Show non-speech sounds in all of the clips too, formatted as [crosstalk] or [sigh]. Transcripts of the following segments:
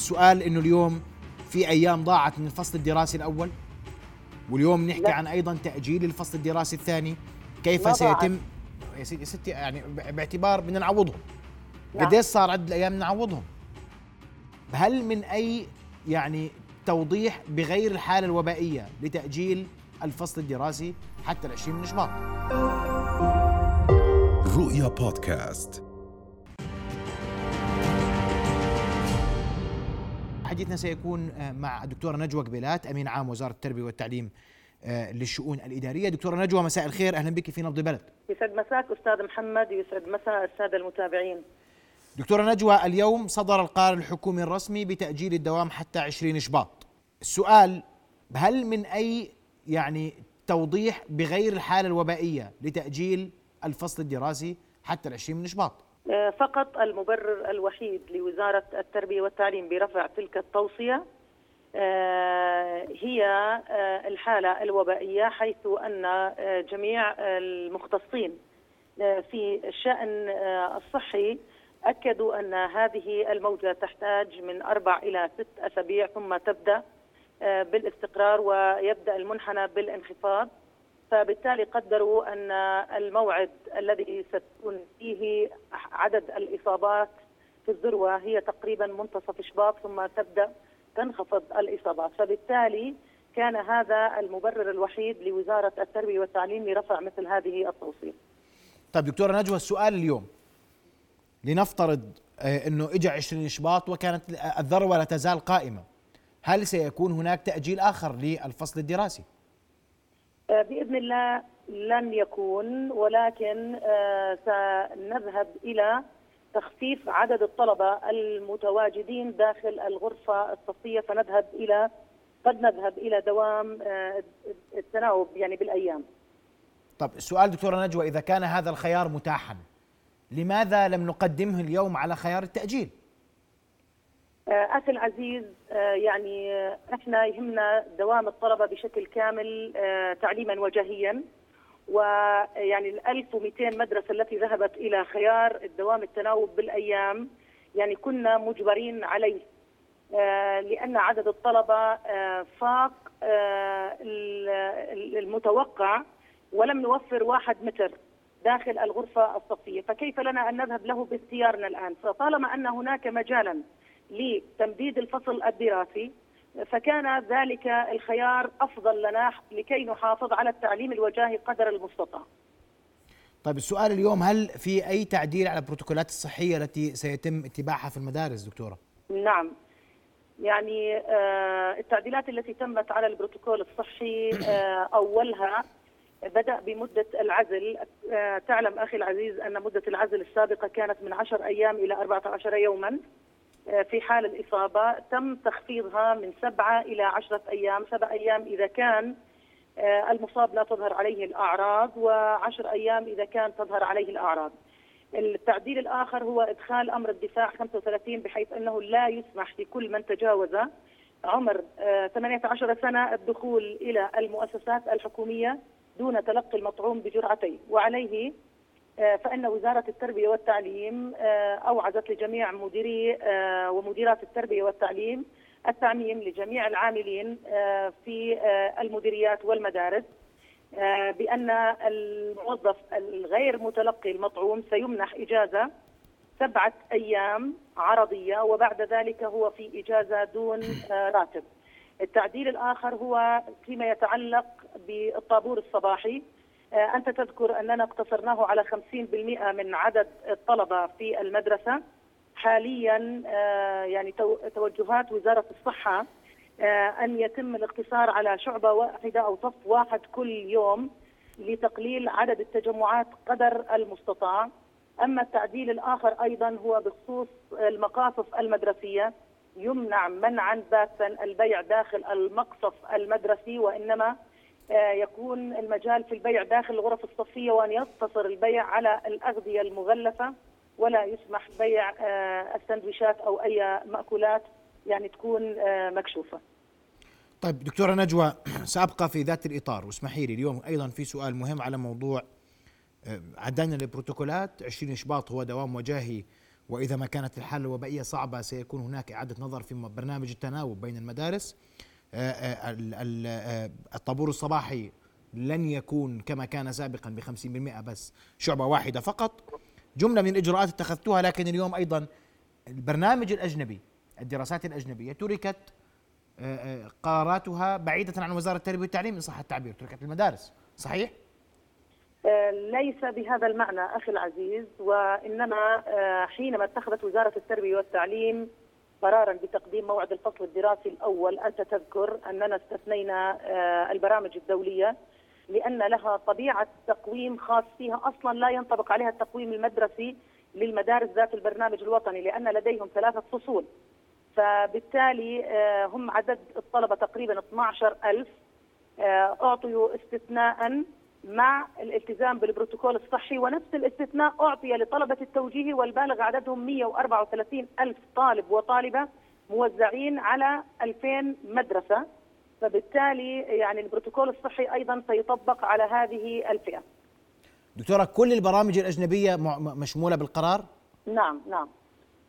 السؤال إنه اليوم في أيام ضاعت من الفصل الدراسي الأول واليوم نحكي لا. عن أيضا تأجيل الفصل الدراسي الثاني كيف سيتم؟ يا سيدي ستي يعني باعتبار بدنا نعوضهم نعم. قديش صار عدد الأيام نعوضهم؟ هل من أي يعني توضيح بغير الحالة الوبائية لتأجيل الفصل الدراسي حتى ال 20 من شباط رؤيا بودكاست. حديثنا سيكون آه، مع الدكتورة نجوى قبيلات أمين عام وزارة التربية والتعليم آه، للشؤون الإدارية. دكتورة نجوى مساء الخير أهلا بك في نبض بلد. يسعد مساك أستاذ محمد ويسعد مساء السادة المتابعين. دكتورة نجوى اليوم صدر القرار الحكومي الرسمي بتأجيل الدوام حتى 20 شباط السؤال هل من أي يعني توضيح بغير الحالة الوبائية لتأجيل الفصل الدراسي حتى ال 20 من شباط فقط المبرر الوحيد لوزارة التربية والتعليم برفع تلك التوصية آه، هي آه، الحالة الوبائية حيث آه، جميع المختصين آه، في الشأن آه، الصحي أكدوا أن هذه الموجة تحتاج من أربع إلى ست أسابيع ثم تبدأ آه، بالاستقرار ويبدأ المنحنى بالانخفاض. فبالتالي قدروا أن الموعد الذي ستكون فيه عدد الإصابات في الذروة هي تقريبا منتصف شباط ثم تبدأ تنخفض الإصابات، فبالتالي كان هذا المبرر الوحيد لوزارة التربية والتعليم لرفع مثل هذه التوصيه. طيب دكتورة نجوى السؤال اليوم لنفترض آه، أنه إجا 20 شباط وكانت الذروة لا تزال قائمة هل سيكون هناك تأجيل آخر للفصل الدراسي؟ آه، بإذن الله لن يكون ولكن آه، سنذهب إلى تخفيف عدد الطلبة المتواجدين داخل الغرفة الصفية فنذهب إلى قد نذهب إلى دوام آه، التناوب يعني بالأيام. طب السؤال دكتورة نجوى إذا كان هذا الخيار متاحا لماذا لم نقدمه اليوم على خيار التأجيل؟ آه، أخي العزيز آه، يعني آه، إحنا يهمنا دوام الطلبة بشكل كامل تعليما وجاهيا. ويعني ال 1200 مدرسة التي ذهبت إلى خيار الدوام التناوب بالأيام يعني كنا مجبرين عليه. لأن عدد الطلبة فاق ال- ال- المتوقع ولم نوفر واحد متر داخل الغرفة الصفية، فكيف لنا أن نذهب له باختيارنا الآن؟ فطالما أن هناك مجالا لتمديد الفصل الدراسي فكان ذلك الخيار أفضل لنا لكي نحافظ على التعليم الوجاهي قدر المستطاع. طيب السؤال اليوم هل في أي تعديل على البروتوكولات الصحية التي سيتم اتباعها في المدارس دكتورة؟ نعم يعني آه، التعديلات التي تمت على البروتوكول الصحي آه، أولها بدأ بمدة العزل آه، تعلم أخي العزيز أن مدة العزل السابقة كانت من 10 أيام إلى 14 يوما في حال الإصابة تم تخفيضها من سبعة إلى 10 أيام، سبع أيام إذا كان آه، المصاب لا تظهر عليه الأعراض وعشر أيام إذا كان تظهر عليه الأعراض. التعديل الآخر هو إدخال أمر الدفاع 35 بحيث أنه لا يسمح لكل من تجاوز عمر آه، 18 سنة الدخول إلى المؤسسات الحكومية دون تلقي المطعوم بجرعتين وعليه آه، فإن وزارة التربية والتعليم آه، أوعزت لجميع مديري آه، ومديرات التربية والتعليم التعميم لجميع العاملين في المديريات والمدارس بأن الموظف الغير متلقي المطعوم سيمنح إجازة سبعة أيام عرضية وبعد ذلك هو في إجازة دون راتب. التعديل الآخر هو فيما يتعلق بالطابور الصباحي. أنت تذكر أننا اقتصرناه على 50% من عدد الطلبة في المدرسة. حاليا آه، يعني تو- توجهات وزارة الصحة آه، أن يتم الاقتصار على شعبة واحدة أو صف واحد كل يوم لتقليل عدد التجمعات قدر المستطاع. أما التعديل الآخر أيضا هو بخصوص المقاصف المدرسية. يمنع منعا باتا البيع داخل المقصف المدرسي وإنما آه، يكون المجال في البيع داخل الغرف الصفية وأن يقتصر البيع على الأغذية المغلفة ولا يسمح بيع آه، السندويشات أو أي مأكولات يعني تكون آه، مكشوفة. طيب دكتورة نجوى [clears throat] سأبقى في ذات الإطار. واسمحي لي اليوم أيضا في سؤال مهم على موضوع آه، عدلنا البروتوكولات 20 شباط هو دوام وجاهي وإذا ما كانت الحالة الوبائية صعبة سيكون هناك إعادة نظر في برنامج التناوب بين المدارس. آه، آه، آه، الطابور الصباحي لن يكون كما كان سابقا ب 50% بس شعبة واحدة فقط جملة من الإجراءات اتخذتوها لكن اليوم أيضا البرنامج الأجنبي الدراسات الأجنبية تركت قراراتها بعيدة عن وزارة التربية والتعليم إن صح التعبير تركت المدارس صحيح؟ ليس بهذا المعنى أخي العزيز وإنما آه، حينما اتخذت وزارة التربية والتعليم قرارا بتقديم موعد الفصل الدراسي الأول أنت تذكر أننا استثنينا آه، البرامج الدولية لأن لها طبيعة تقويم خاص فيها. أصلا لا ينطبق عليها التقويم المدرسي للمدارس ذات البرنامج الوطني لأن لديهم ثلاثة فصول. فبالتالي آه، هم عدد الطلبة تقريبا 12000 آه، أعطوا استثناء مع الالتزام بالبروتوكول الصحي ونفس الاستثناء أعطي لطلبة التوجيهي والبالغ عددهم 134 ألف طالب وطالبة موزعين على 2000 مدرسة. فبالتالي يعني البروتوكول الصحي أيضا سيطبق على هذه الفئة. دكتورة كل البرامج الأجنبية مع- م- مشمولة بالقرار؟ نعم نعم.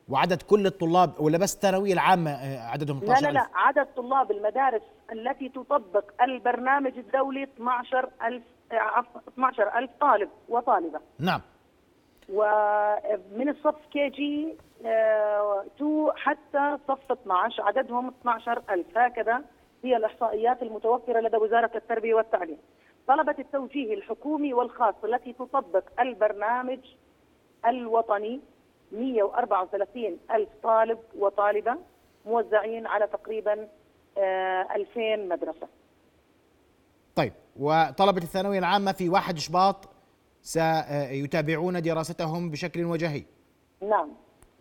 وعدد كل الطلاب ولا بس الثانوية العامة آه، عددهم لا 12 لا. لا عدد طلاب المدارس التي تطبق البرنامج الدولي 12000 آه، عفوا 12000 طالب وطالبة. نعم. ومن الصف كي جي 2 حتى صف 12 عددهم 12000 هكذا هي الإحصائيات المتوفرة لدى وزارة التربية والتعليم. طلبة التوجيه الحكومي والخاص التي تطبق البرنامج الوطني 134 ألف طالب وطالبة موزعين على تقريبا آه، 2000 مدرسة. طيب وطلبة الثانوية العامة في واحد شباط سيتابعون دراستهم بشكل وجهي نعم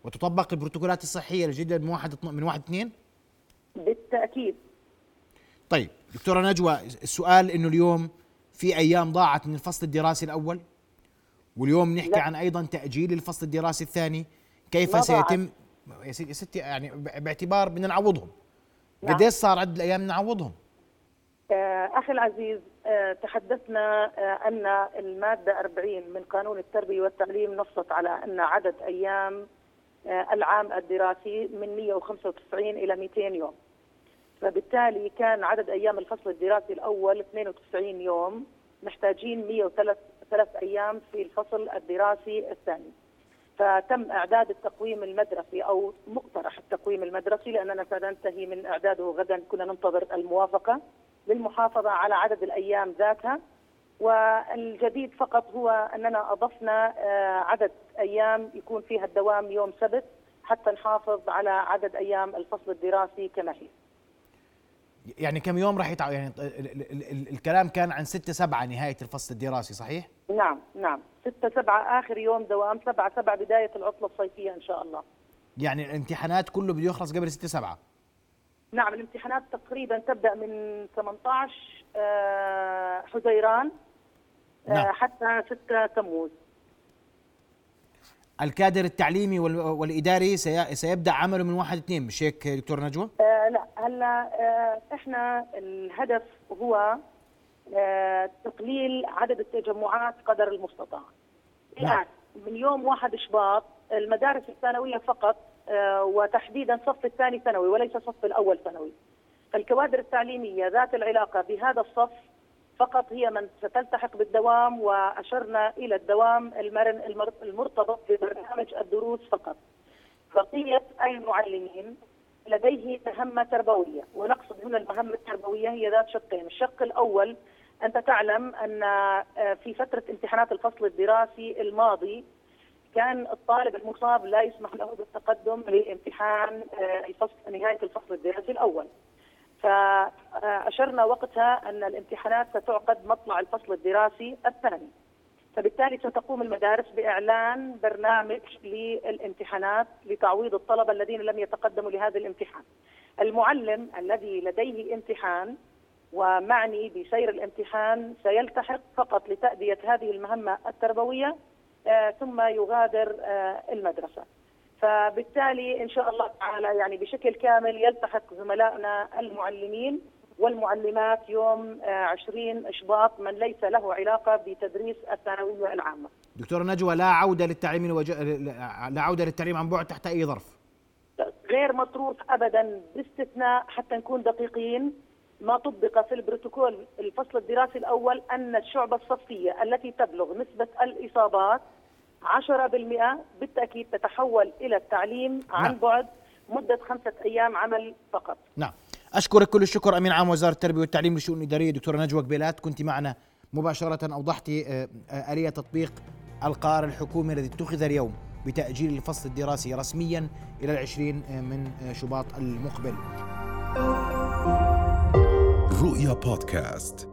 وتطبق البروتوكولات الصحية الجديده من واحد من واحد اثنين بالتأكيد طيب دكتورة نجوى السؤال إنه اليوم في أيام ضاعت من الفصل الدراسي الأول واليوم نحكي لا. عن أيضا تأجيل الفصل الدراسي الثاني كيف. سيتم يا ستي يعني باعتبار بدنا نعوضهم نعم. قديش صار عدد الأيام نعوضهم أخي العزيز آه، تحدثنا آه، أن المادة 40 من قانون التربية والتعليم نصت على أن عدد أيام آه، العام الدراسي من 195 إلى 200 يوم. فبالتالي كان عدد أيام الفصل الدراسي الأول 92 يوم محتاجين 103 ثلاث أيام في الفصل الدراسي الثاني. فتم إعداد التقويم المدرسي أو مقترح التقويم المدرسي لأننا سننتهي من إعداده غدا كنا ننتظر الموافقة. للمحافظة على عدد الأيام ذاتها والجديد فقط هو أننا أضفنا آه، عدد أيام يكون فيها الدوام يوم سبت حتى نحافظ على عدد أيام الفصل الدراسي كما هي. يعني كم يوم راح يتع... يعني ال- ال- ال- ال- الكلام كان عن 6 7 نهاية الفصل الدراسي صحيح؟ نعم نعم. ستة سبعة آخر يوم دوام سبعة سبعة بداية العطلة الصيفية إن شاء الله. يعني الامتحانات كله بده يخلص قبل 6 7 نعم الامتحانات تقريبا تبدأ من 18 آه، حزيران آه، نعم. حتى 6 تموز الكادر التعليمي وال- والإداري سي... سيبدأ عمله من 1 2 مش هيك دكتور نجوى؟ آه لا هلأ آه إحنا الهدف هو آه تقليل عدد التجمعات قدر المستطاع. نعم. الآن من يوم 1 شباط المدارس الثانوية فقط وتحديدا صف الثاني ثانوي وليس صف الأول ثانوي. فالكوادر التعليمية ذات العلاقة بهذا الصف فقط هي من ستلتحق بالدوام وأشرنا إلى الدوام المرن المر- المرتبط ببرنامج الدروس فقط. بقية المعلمين لديه مهمة تربوية ونقصد هنا المهمة التربوية هي ذات شقين الشق الأول أنت تعلم أن آه، في فترة امتحانات الفصل الدراسي الماضي كان الطالب المصاب لا يسمح له بالتقدم لامتحان آه، الفصل نهاية الفصل الدراسي الأول فأشرنا وقتها أن الامتحانات ستعقد مطلع الفصل الدراسي الثاني فبالتالي ستقوم المدارس بإعلان برنامج للامتحانات لتعويض الطلبة الذين لم يتقدموا لهذا الامتحان. المعلم الذي لديه امتحان ومعني بسير الامتحان سيلتحق فقط لتأدية هذه المهمة التربوية آه، ثم يغادر آه، المدرسة. فبالتالي إن شاء الله تعالى يعني بشكل كامل يلتحق زملائنا المعلمين والمعلمات يوم 20 إشباط من ليس له علاقة بتدريس الثانوية العامة. دكتورة نجوى لا عودة للتعليم الوج... لا عودة للتعليم عن بعد تحت أي ظرف؟ غير مطروح أبدا باستثناء حتى نكون دقيقين. ما طبق في البروتوكول الفصل الدراسي الأول أن الشعبة الصفية التي تبلغ نسبة الإصابات 10% بالتأكيد تتحول إلى التعليم عن نعم. بعد مدة خمسة أيام عمل فقط. نعم. أشكرك كل الشكر أمين عام وزارة التربية والتعليم للشؤون الإدارية. دكتورة نجوى قبيلات كنت معنا مباشرة أوضحت آه، آه، آلية تطبيق القرار الحكومي الذي اتخذ اليوم بتأجيل الفصل الدراسي رسميا إلى العشرين آه، من شباط المقبل. رؤيا بودكاست.